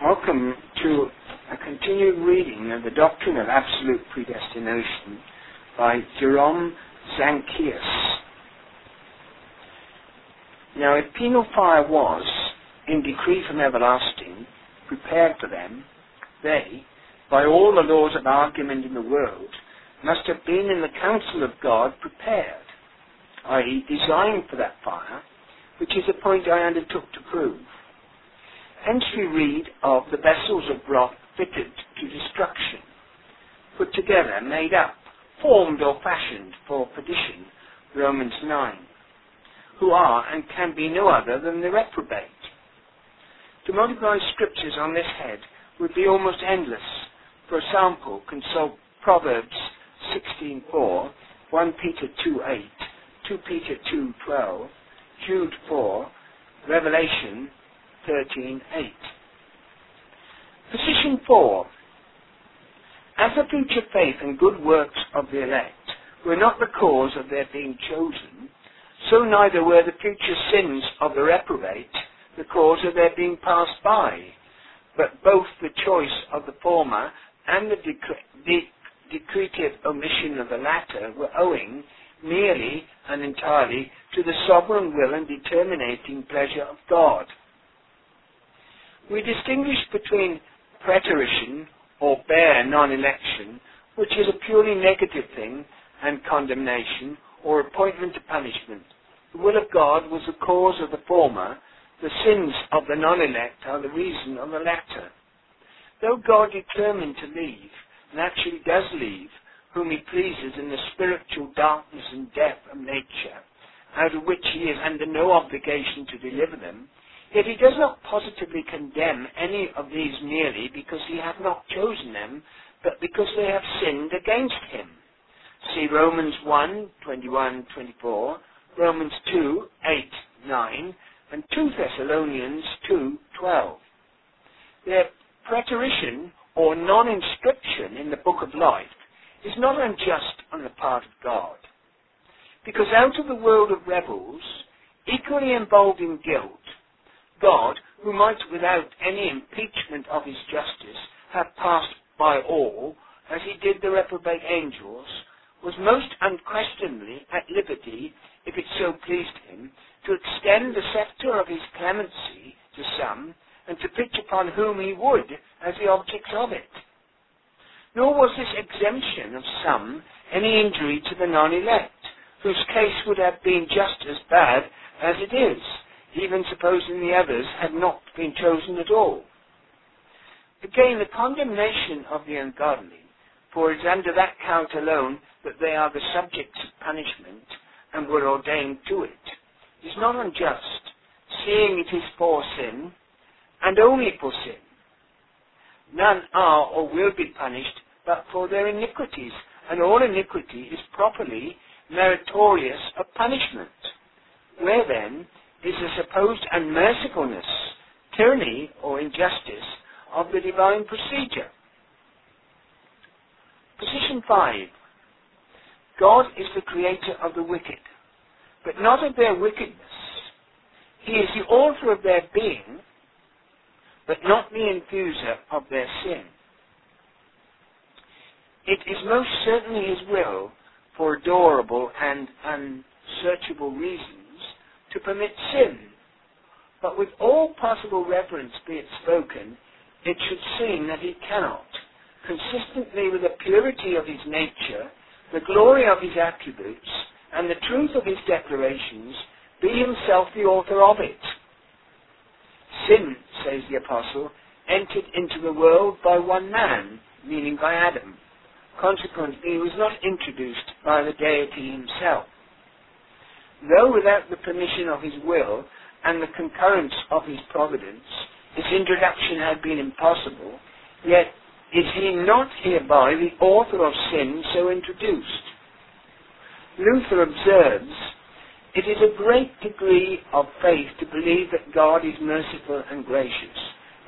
Welcome to a continued reading of the Doctrine of Absolute Predestination by Jerome Zanchius. Now, if penal fire was, in decree from everlasting, prepared for them, they, by all the laws of argument in the world, must have been in the counsel of God prepared, i.e., designed for that fire, which is a point I undertook to prove. Hence we read of the vessels of wrath fitted to destruction, put together, made up, formed or fashioned for perdition, Romans 9, who are and can be no other than the reprobate. To multiply scriptures on this head would be almost endless. For example, consult Proverbs 16.4, 1 Peter 2.8, 2 Peter 2.12, Jude 4, Revelation 13.8. Position 4. As the future faith and good works of the elect were not the cause of their being chosen, so neither were the future sins of the reprobate the cause of their being passed by, but both the choice of the former and the dec- decretive omission of the latter were owing merely and entirely to the sovereign will and determinating pleasure of God. We distinguish between preterition or bare non-election, which is a purely negative thing, and condemnation or appointment to punishment. The will of God was the cause of the former, the sins of the non-elect are the reason of the latter. Though God determined to leave, and actually does leave, whom he pleases in the spiritual darkness and death of nature, out of which he is under no obligation to deliver them, Yet he does not positively condemn any of these merely because he hath not chosen them, but because they have sinned against him. See Romans 1, 21, 24, Romans 2, 8, 9, and 2 Thessalonians 2, 12. Their preterition or non-inscription in the book of life is not unjust on the part of God. Because out of the world of rebels, equally involved in guilt, God, who might without any impeachment of his justice have passed by all, as he did the reprobate angels, was most unquestionably at liberty, if it so pleased him, to extend the sceptre of his clemency to some, and to pitch upon whom he would as the objects of it. Nor was this exemption of some any injury to the non-elect, whose case would have been just as bad as it is, even supposing the others had not been chosen at all. Again, the condemnation of the ungodly, for it is under that count alone that they are the subjects of punishment and were ordained to it, is not unjust, seeing it is for sin, and only for sin. None are or will be punished but for their iniquities, and all iniquity is properly meritorious of punishment. Where then is the supposed unmercifulness, tyranny, or injustice of the divine procedure. Position 5. God is the creator of the wicked, but not of their wickedness. He is the author of their being, but not the infuser of their sin. It is most certainly His will, for adorable and unsearchable reasons, to permit sin. But with all possible reverence be it spoken, it should seem that he cannot, consistently with the purity of his nature, the glory of his attributes, and the truth of his declarations, be himself the author of it. Sin, says the apostle, entered into the world by one man, meaning by Adam. Consequently, he was not introduced by the deity himself though without the permission of his will and the concurrence of his providence, his introduction had been impossible, yet is he not hereby the author of sin so introduced? Luther observes, it is a great degree of faith to believe that God is merciful and gracious,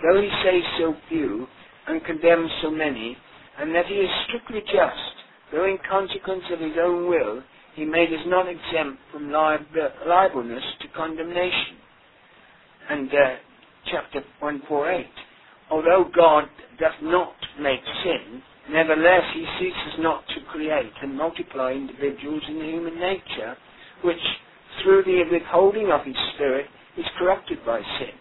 though he saves so few and condemns so many, and that he is strictly just, though in consequence of his own will he made us not exempt from liableness to condemnation. And uh, chapter 148. although God does not make sin, nevertheless he ceases not to create and multiply individuals in the human nature, which, through the withholding of his spirit, is corrupted by sin.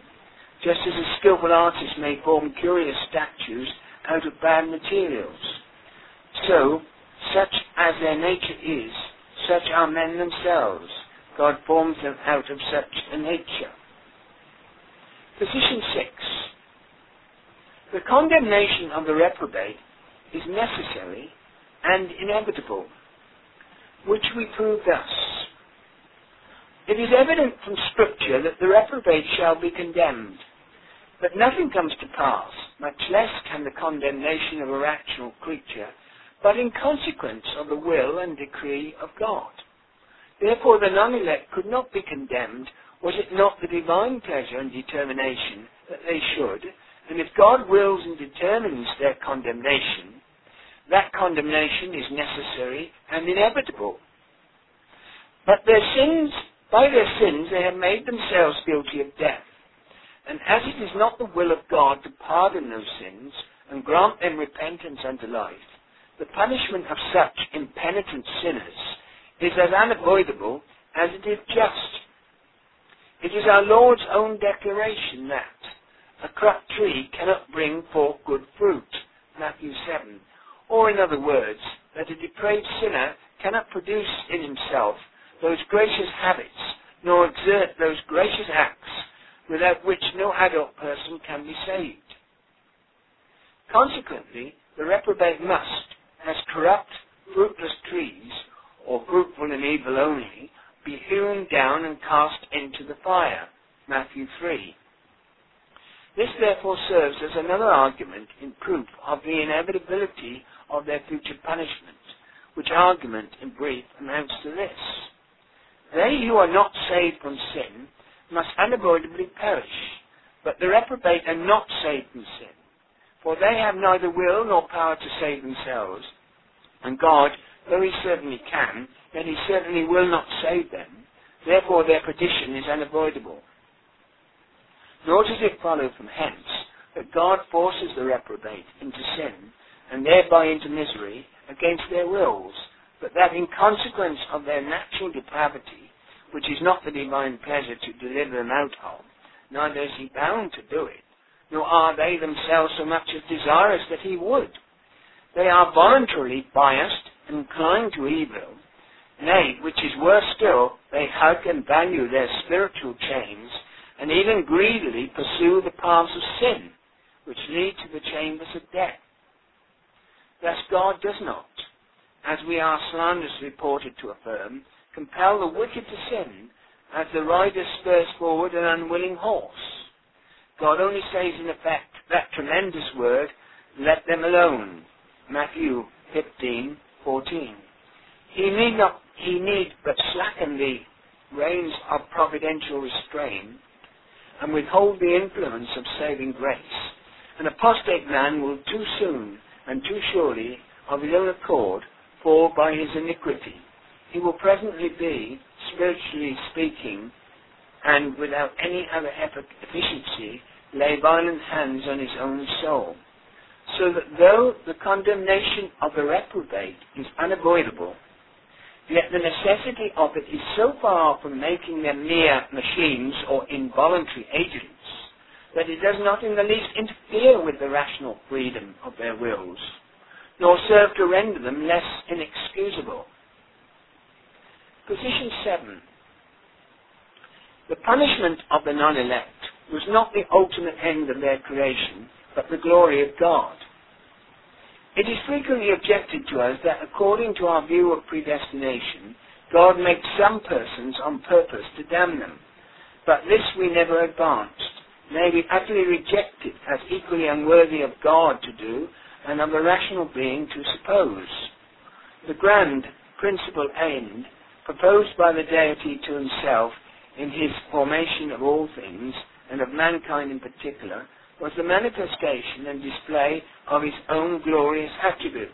Just as a skillful artist may form curious statues out of bad materials. So, such as their nature is, such are men themselves. God forms them out of such a nature. Position 6. The condemnation of the reprobate is necessary and inevitable, which we prove thus. It is evident from Scripture that the reprobate shall be condemned, but nothing comes to pass, much less can the condemnation of a rational creature, but in consequence of the will and decree of God. Therefore the non-elect could not be condemned was it not the divine pleasure and determination that they should, and if God wills and determines their condemnation, that condemnation is necessary and inevitable. But their sins, by their sins, they have made themselves guilty of death. And as it is not the will of God to pardon those sins and grant them repentance unto life, the punishment of such impenitent sinners is as unavoidable as it is just. It is our Lord's own declaration that a cropped tree cannot bring forth good fruit, Matthew 7. Or in other words, that a depraved sinner cannot produce in himself those gracious habits, nor exert those gracious acts without which no adult person can be saved. Consequently, the reprobate must, as corrupt, fruitless trees, or fruitful in evil only, be hewn down and cast into the fire. Matthew 3. This therefore serves as another argument in proof of the inevitability of their future punishment, which argument, in brief, amounts to this. They who are not saved from sin must unavoidably perish, but the reprobate are not saved from sin, for they have neither will nor power to save themselves, and God, though he certainly can, yet he certainly will not save them. Therefore their perdition is unavoidable. Nor does it follow from hence that God forces the reprobate into sin, and thereby into misery, against their wills, but that in consequence of their natural depravity, which is not the divine pleasure to deliver them out of, neither is he bound to do it, nor are they themselves so much as desirous that he would. They are voluntarily biased and inclined to evil. Nay, which is worse still, they hug and value their spiritual chains, and even greedily pursue the paths of sin, which lead to the chambers of death. Thus God does not, as we are slanderously reported to affirm, compel the wicked to sin, as the rider spurs forward an unwilling horse. God only says in effect that tremendous word, let them alone, Matthew 15:14. He need not, he need but slacken the reins of providential restraint and withhold the influence of saving grace. An apostate man will too soon and too surely, of his own accord, fall by his iniquity. He will presently be, spiritually speaking, and without any other efficiency, lay violent hands on his own soul so that though the condemnation of the reprobate is unavoidable, yet the necessity of it is so far from making them mere machines or involuntary agents that it does not in the least interfere with the rational freedom of their wills, nor serve to render them less inexcusable. Position 7. The punishment of the non-elect was not the ultimate end of their creation, but the glory of God. It is frequently objected to us that according to our view of predestination, God makes some persons on purpose to damn them. But this we never advanced. Nay, we utterly reject it as equally unworthy of God to do and of a rational being to suppose. The grand principal end proposed by the deity to himself in his formation of all things, and of mankind in particular, was the manifestation and display of his own glorious attributes.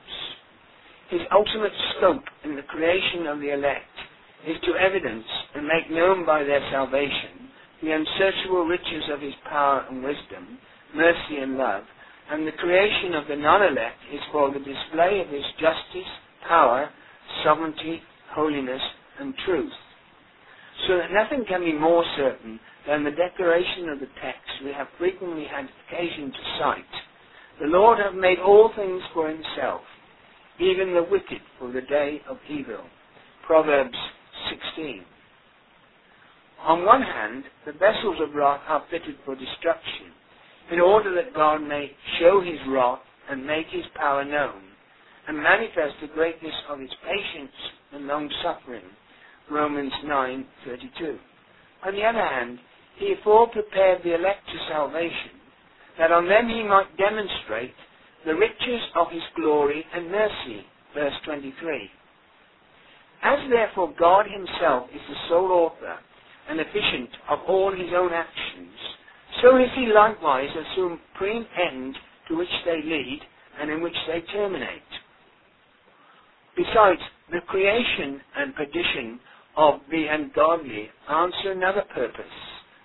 His ultimate scope in the creation of the elect is to evidence and make known by their salvation the unsearchable riches of his power and wisdom, mercy and love, and the creation of the non-elect is for the display of his justice, power, sovereignty, holiness, and truth. So that nothing can be more certain than the declaration of the text we have frequently had occasion to cite. The Lord hath made all things for himself, even the wicked for the day of evil. Proverbs 16. On one hand, the vessels of wrath are fitted for destruction, in order that God may show his wrath and make his power known, and manifest the greatness of his patience and long suffering. Romans 9:32. On the other hand, he afore prepared the elect to salvation, that on them he might demonstrate the riches of his glory and mercy. Verse 23. As therefore God himself is the sole author and efficient of all his own actions, so is he likewise a supreme end to which they lead and in which they terminate. Besides, the creation and perdition of the ungodly answer another purpose,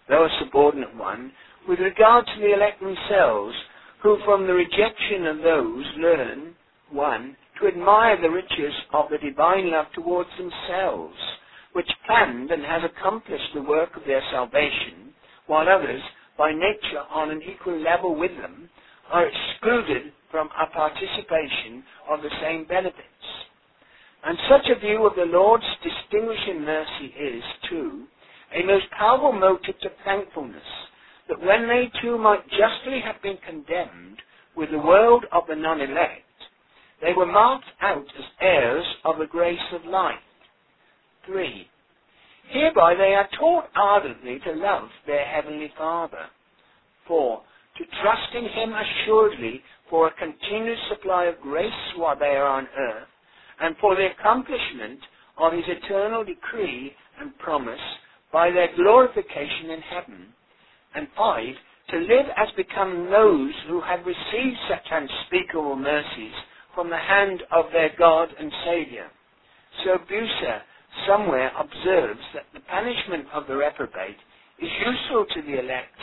though a subordinate one, with regard to the elect themselves, who from the rejection of those learn, one, to admire the riches of the divine love towards themselves, which planned and has accomplished the work of their salvation, while others, by nature on an equal level with them, are excluded from a participation of the same benefits. And such a view of the Lord's distinguishing mercy is, too, a most powerful motive to thankfulness, that when they too might justly have been condemned with the world of the non-elect, they were marked out as heirs of the grace of life. 3. Hereby they are taught ardently to love their Heavenly Father. 4. To trust in Him assuredly for a continuous supply of grace while they are on earth, and for the accomplishment of His eternal decree and promise by their glorification in heaven. And 5. To live as become those who have received such unspeakable mercies from the hand of their God and Saviour. So Bucer somewhere observes that the punishment of the reprobate is useful to the elect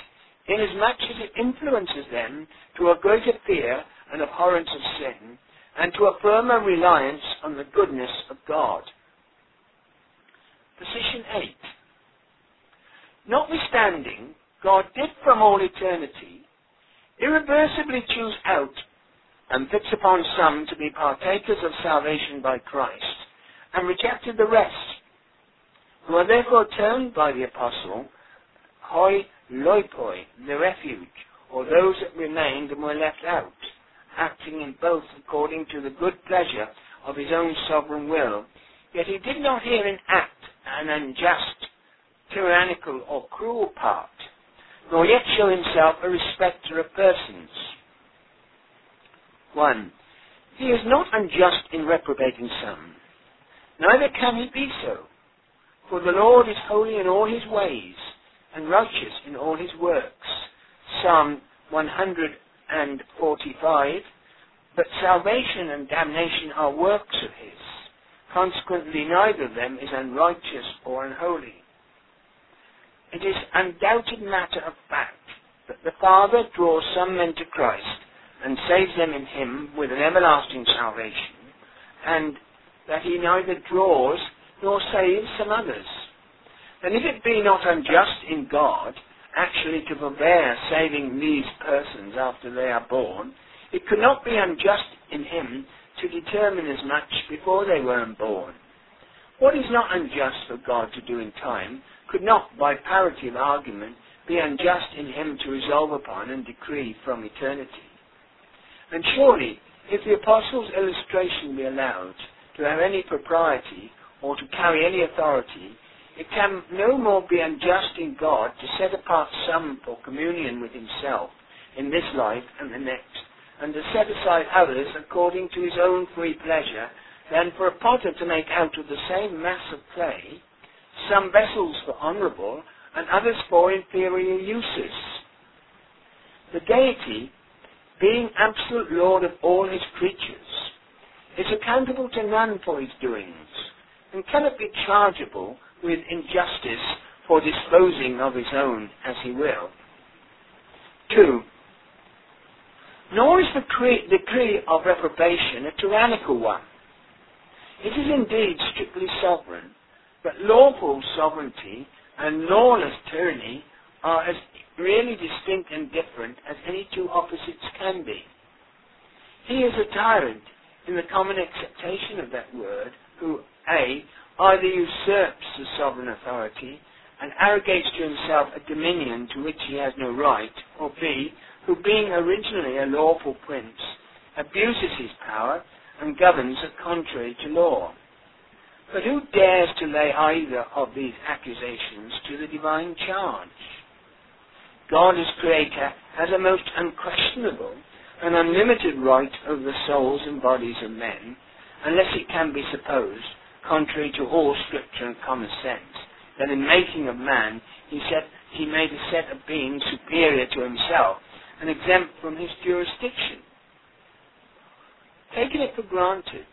inasmuch as it influences them to a greater fear and abhorrence of sin and to a firmer reliance on the goodness of God. Position 8. Notwithstanding, God did from all eternity irreversibly choose out and fix upon some to be partakers of salvation by Christ, and rejected the rest, who are therefore termed by the apostle hoi loipoi, the refuge, or those that remained and were left out, acting in both according to the good pleasure of his own sovereign will. Yet he did not herein act an unjust, tyrannical, or cruel part, nor yet show himself a respecter of persons 1. He is not unjust in reprobating some, neither can he be so. For the Lord is holy in all his ways, and righteous in all his works. Psalm 145. But salvation and damnation are works of his. Consequently, neither of them is unrighteous or unholy. It is undoubted matter of fact that the Father draws some men to Christ and saves them in him with an everlasting salvation, and that he neither draws nor saves some others. And if it be not unjust in God actually to forbear saving these persons after they are born, it could not be unjust in him to determine as much before they were born. What is not unjust for God to do in time could not, by parity of argument, be unjust in him to resolve upon and decree from eternity. And surely, if the apostle's illustration be allowed to have any propriety or to carry any authority, it can no more be unjust in God to set apart some for communion with himself in this life and the next, and to set aside others according to his own free pleasure, than for a potter to make out of the same mass of clay some vessels for honourable and others for inferior uses. The deity being absolute Lord of all his creatures, is accountable to none for his doings, and cannot be chargeable with injustice for disposing of his own as he will. 2. Nor is the decree, decree of reprobation a tyrannical one. It is indeed strictly sovereign, but lawful sovereignty and lawless tyranny are as really distinct and different as any two opposites can be. He is a tyrant in the common acceptation of that word who, A, either usurps the sovereign authority and arrogates to himself a dominion to which he has no right, or B, who being originally a lawful prince, abuses his power and governs contrary to law. But who dares to lay either of these accusations to the divine charge? God as creator has a most unquestionable and unlimited right over the souls and bodies of men, unless it can be supposed, contrary to all scripture and common sense, that in making of man he, set, he made a set of beings superior to himself and exempt from his jurisdiction. Taking it for granted,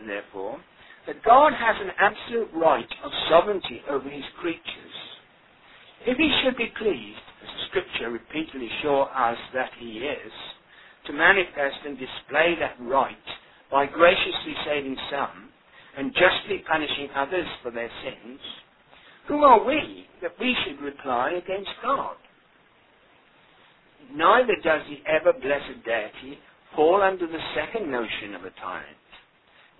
and therefore, that God has an absolute right of sovereignty over his creatures, if he should be pleased, as Scripture repeatedly assures us that he is, to manifest and display that right by graciously saving some and justly punishing others for their sins, who are we that we should reply against God? Neither does the ever blessed deity fall under the second notion of a tyrant,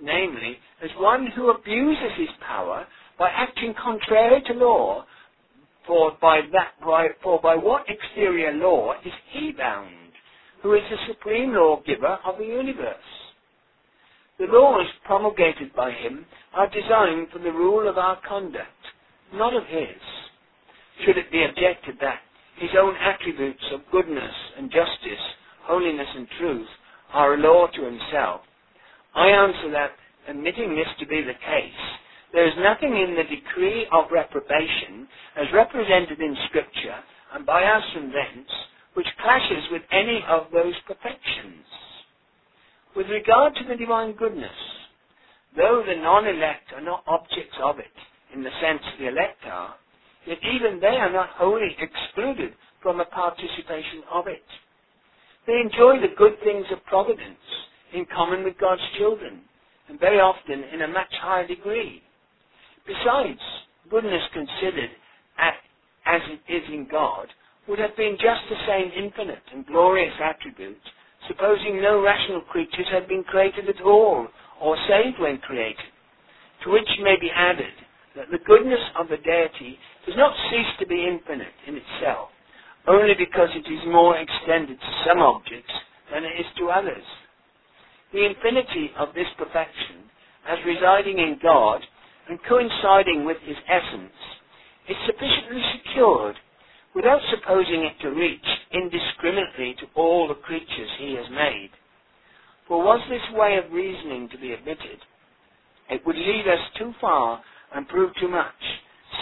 namely, as one who abuses his power by acting contrary to law, for by that by, for by what exterior law is he bound, who is the supreme lawgiver of the universe? The laws promulgated by him are designed for the rule of our conduct, not of his. Should it be objected that his own attributes of goodness and justice, holiness and truth are a law to himself, I answer that, admitting this to be the case, there is nothing in the decree of reprobation, as represented in Scripture and by us from thence, which clashes with any of those perfections. With regard to the divine goodness, though the non-elect are not objects of it in the sense the elect are, yet even they are not wholly excluded from a participation of it. They enjoy the good things of providence in common with God's children, and very often in a much higher degree. Besides, goodness considered as it is in God would have been just the same infinite and glorious attribute, supposing no rational creatures had been created at all, or saved when created, to which may be added that the goodness of the deity does not cease to be infinite in itself, only because it is more extended to some objects than it is to others. The infinity of this perfection, as residing in God and coinciding with his essence, is sufficiently secured without supposing it to reach indiscriminately to all the creatures he has made. For was this way of reasoning to be admitted, it would lead us too far and prove too much,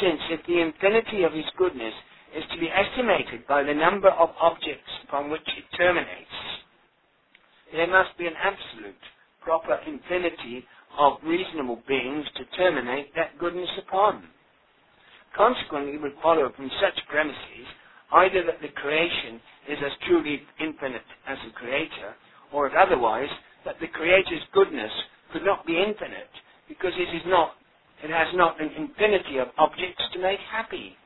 since if the infinity of his goodness is to be estimated by the number of objects upon which it terminates, there must be an absolute, proper infinity of reasonable beings to terminate that goodness upon. Consequently, it would follow from such premises either that the creation is as truly infinite as the Creator, or if otherwise, that the Creator's goodness could not be infinite, because it is not, it has not an infinity of objects to make happy.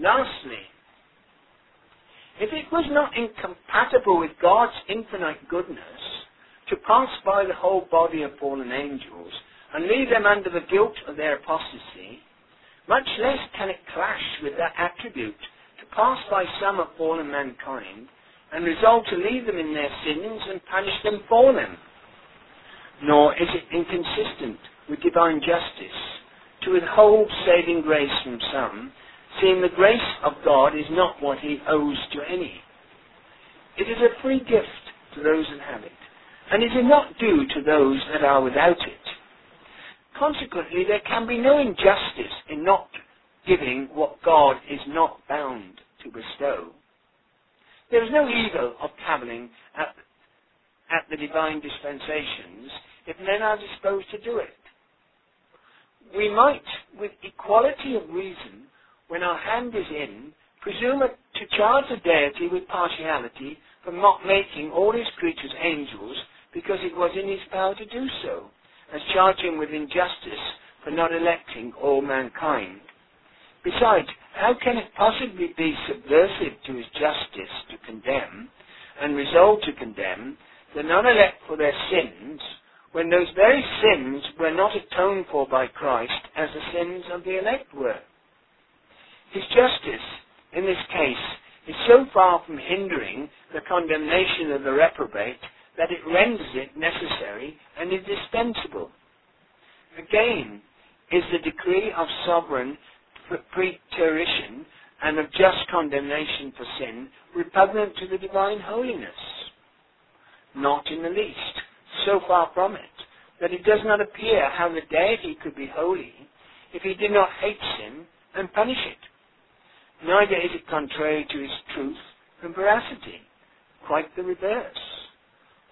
Lastly, if it was not incompatible with God's infinite goodness to pass by the whole body of fallen angels and leave them under the guilt of their apostasy, much less can it clash with that attribute to pass by some of fallen mankind and resolve to leave them in their sins and punish them for them. Nor is it inconsistent with divine justice to withhold saving grace from some seeing the grace of God is not what he owes to any. It is a free gift to those that have it, and it is not due to those that are without it. Consequently, there can be no injustice in not giving what God is not bound to bestow. There is no evil of cavilling at, at the divine dispensations if men are disposed to do it. We might, with equality of reason, when our hand is in, presume to charge the deity with partiality for not making all his creatures angels because it was in his power to do so, as charge him with injustice for not electing all mankind. Besides, how can it possibly be subversive to his justice to condemn, and resolve to condemn, the non-elect for their sins, when those very sins were not atoned for by Christ as the sins of the elect were? His justice, in this case, is so far from hindering the condemnation of the reprobate that it renders it necessary and indispensable. Again, is the decree of sovereign preterition and of just condemnation for sin repugnant to the divine holiness? Not in the least. So far from it, that it does not appear how the deity could be holy if he did not hate sin and punish it. Neither is it contrary to his truth and veracity. Quite the reverse.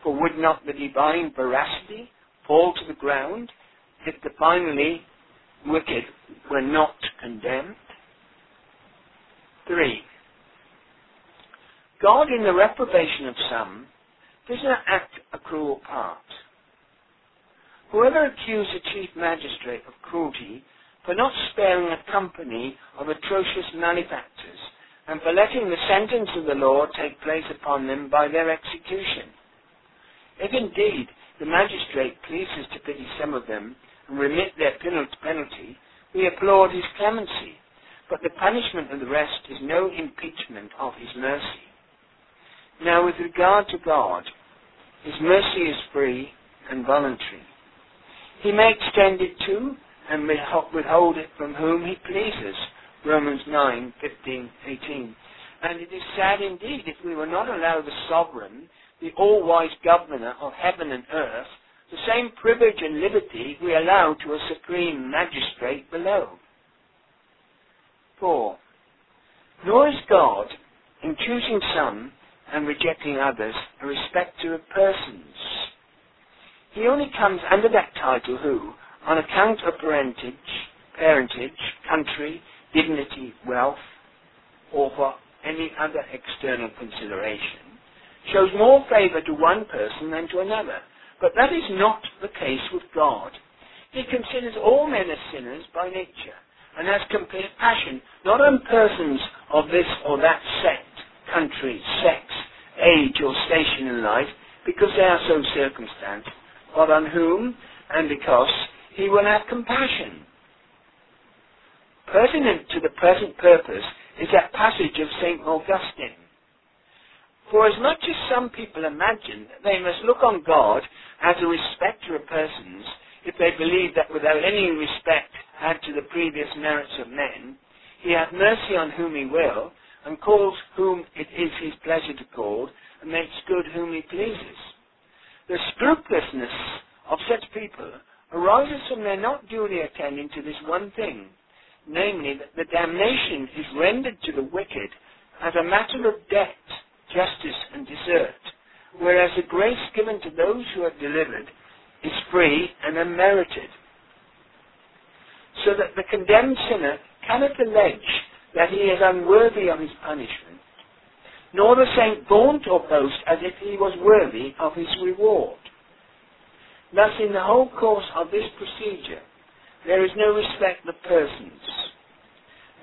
For would not the divine veracity fall to the ground if the finally wicked were not condemned? 3. God, in the reprobation of some, does not act a cruel part. Whoever accused the chief magistrate of cruelty for not sparing a company of atrocious malefactors, and for letting the sentence of the law take place upon them by their execution. If indeed the magistrate pleases to pity some of them and remit their penalty, we applaud his clemency, but the punishment of the rest is no impeachment of his mercy. Now, with regard to God, his mercy is free and voluntary. He may extend it to and withhold it from whom he pleases. Romans 9, 15, 18. And it is sad indeed if we will not allow the sovereign, the all-wise governor of heaven and earth, the same privilege and liberty we allow to a supreme magistrate below. 4. Nor is God, in choosing some and rejecting others, a respecter of persons. He only comes under that title who, on account of parentage, parentage, country, dignity, wealth, or for any other external consideration, shows more favor to one person than to another, but that is not the case with God. He considers all men as sinners by nature, and has compassion not on persons of this or that sect, country, sex, age, or station in life, because they are so circumstanced, but on whom and because he will have compassion. Pertinent to the present purpose is that passage of St. Augustine. For as much as some people imagine that they must look on God as a respecter of persons, if they believe that without any respect had to the previous merits of men, he hath mercy on whom he will, and calls whom it is his pleasure to call, and makes good whom he pleases. The scrupulousness of such people arises from their not duly attending to this one thing, namely that the damnation is rendered to the wicked as a matter of debt justice, and desert, whereas the grace given to those who are delivered is free and unmerited. So that the condemned sinner cannot allege that he is unworthy of his punishment, nor the saint vaunt or boast as if he was worthy of his reward. Thus, in the whole course of this procedure, there is no respect of persons.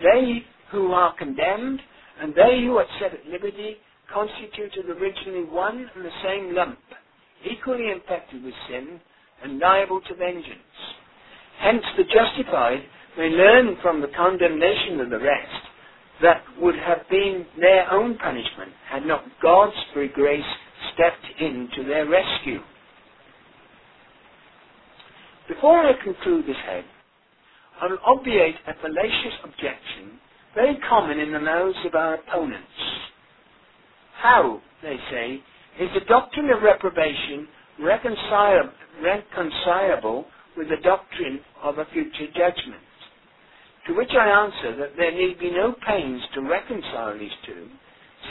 They who are condemned and they who are set at liberty constituted originally one and the same lump, equally infected with sin and liable to vengeance. Hence the justified may learn from the condemnation of the rest that would have been their own punishment had not God's free grace stepped in to their rescue. Before I conclude this head, I will obviate a fallacious objection very common in the mouths of our opponents how, they say, is the doctrine of reprobation reconcilable, reconcilable with the doctrine of a future judgment? To which I answer that there need be no pains to reconcile these two,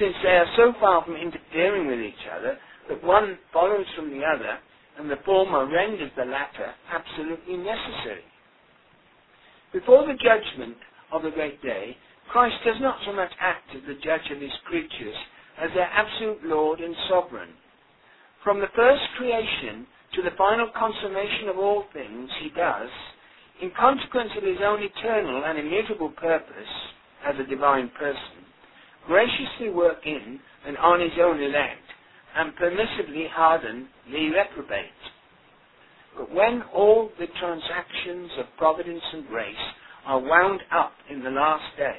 since they are so far from interfering with each other that one follows from the other, and the former renders the latter absolutely necessary. Before the judgment of the great day, Christ does not so much act as the judge of his creatures as their absolute Lord and Sovereign. From the first creation to the final consummation of all things, he does, in consequence of his own eternal and immutable purpose as a divine person, graciously work in and on his own elect and permissively harden the reprobate. But when all the transactions of providence and grace are wound up in the last day,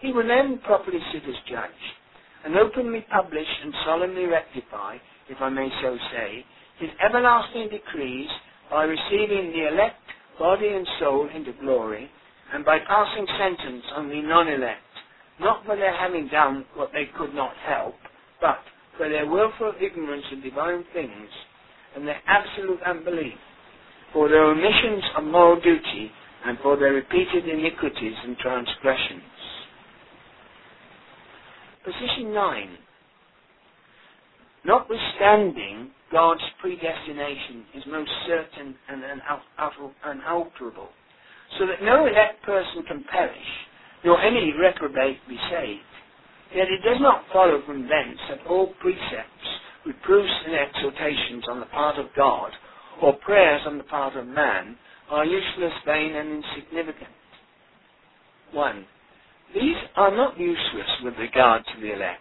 he will then properly sit as judge, and openly publish and solemnly rectify, if I may so say, his everlasting decrees by receiving the elect body and soul into glory, and by passing sentence on the non-elect, not for their having done what they could not help, but for their wilful ignorance of divine things, and their absolute unbelief, for their omissions of moral duty, and for their repeated iniquities and transgressions. Position 9. Notwithstanding, God's predestination is most certain and unalterable, so that no elect person can perish, nor any reprobate be saved. Yet it does not follow from thence that all precepts, reproofs, and exhortations on the part of God, or prayers on the part of man, are useless, vain, and insignificant. 1. These are not useless with regard to the elect,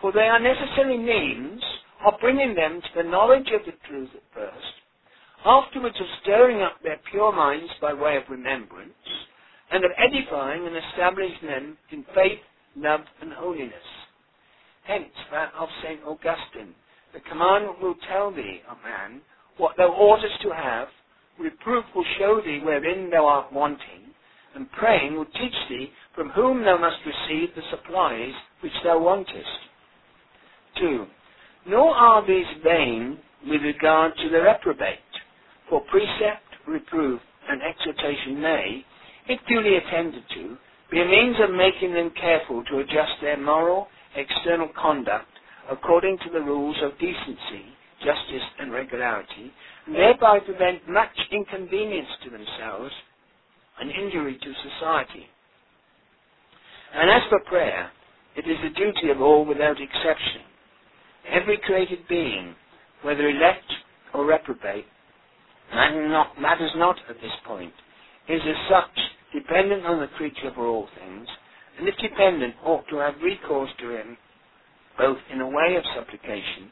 for they are necessary means of bringing them to the knowledge of the truth at first, afterwards of stirring up their pure minds by way of remembrance, and of edifying and establishing them in faith, love, and holiness. Hence that of St. Augustine, the commandment will tell thee, O man, what thou oughtest to have, reproof will show thee wherein thou art wanting, and praying will teach thee from whom thou must receive the supplies which thou wantest. 2. Nor are these vain with regard to the reprobate, for precept, reproof, and exhortation may, if duly attended to, be a means of making them careful to adjust their moral, external conduct according to the rules of decency, justice, and regularity, and thereby prevent much inconvenience to themselves and injury to society. And as for prayer, it is the duty of all without exception. Every created being, whether elect or reprobate, matters not at this point, is as such dependent on the creature for all things, and if dependent, ought to have recourse to him, both in a way of supplication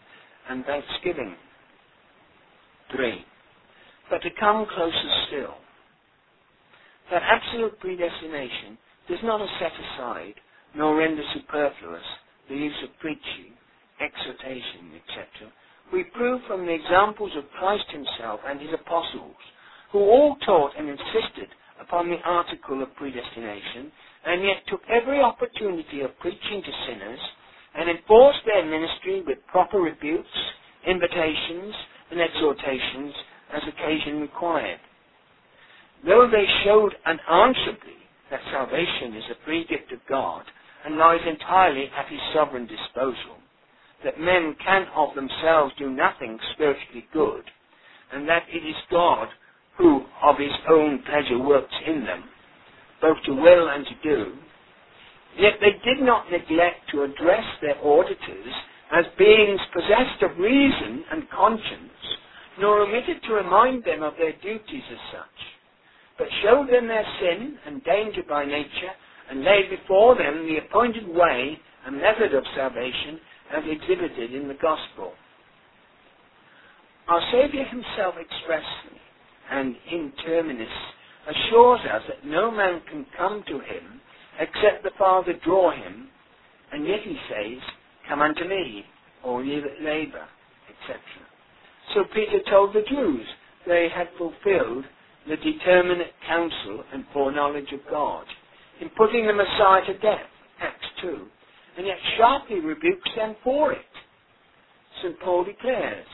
and thanksgiving. 3. But to come closer still, that absolute predestination does not set aside nor render superfluous the use of preaching, exhortation, etc. We prove from the examples of Christ himself and his apostles, who all taught and insisted upon the article of predestination, and yet took every opportunity of preaching to sinners, and enforced their ministry with proper rebukes, invitations, and exhortations as occasion required though they showed unanswerably that salvation is a free gift of God and lies entirely at his sovereign disposal, that men can of themselves do nothing spiritually good, and that it is God who of his own pleasure works in them, both to will and to do, yet they did not neglect to address their auditors as beings possessed of reason and conscience, nor omitted to remind them of their duties as such but showed them their sin and danger by nature, and laid before them the appointed way and method of salvation as exhibited in the gospel. Our Saviour himself expressly and in terminis assures us that no man can come to him except the Father draw him, and yet he says, Come unto me, all ye that labour, etc. So Peter told the Jews they had fulfilled the determinate counsel and foreknowledge of God in putting the Messiah to death, Acts 2, and yet sharply rebukes them for it. St. Paul declares,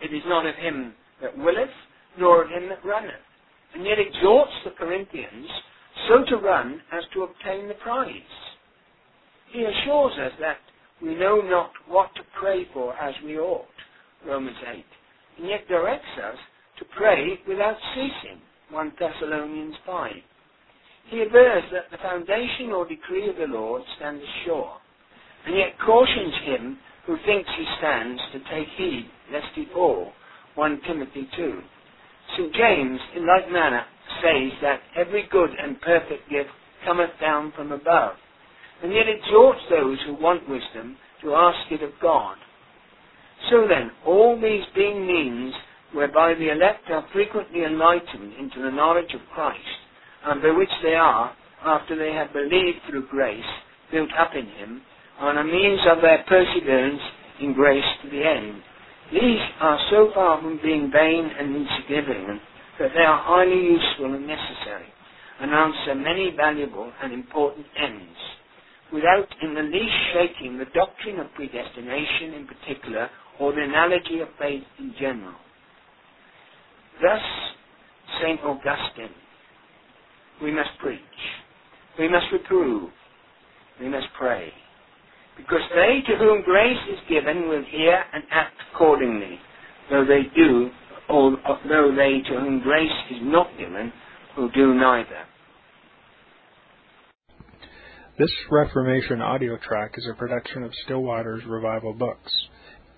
It is not of him that willeth, nor of him that runneth, and yet exhorts the Corinthians so to run as to obtain the prize. He assures us that we know not what to pray for as we ought, Romans 8, and yet directs us to pray without ceasing. 1 Thessalonians 5. He avers that the foundation or decree of the Lord stands sure, and yet cautions him who thinks he stands to take heed lest he fall. 1 Timothy 2. St. James, in like manner, says that every good and perfect gift cometh down from above, and yet exhorts those who want wisdom to ask it of God. So then, all these being means whereby the elect are frequently enlightened into the knowledge of Christ, and by which they are, after they have believed through grace, built up in him, and a means of their perseverance in grace to the end. These are so far from being vain and insignificant that they are highly useful and necessary, and answer many valuable and important ends, without in the least shaking the doctrine of predestination in particular, or the analogy of faith in general. Thus, St. Augustine, we must preach, we must reprove, we must pray. Because they to whom grace is given will hear and act accordingly, though they do, or though they to whom grace is not given will do neither. This Reformation audio track is a production of Still Waters Revival Books.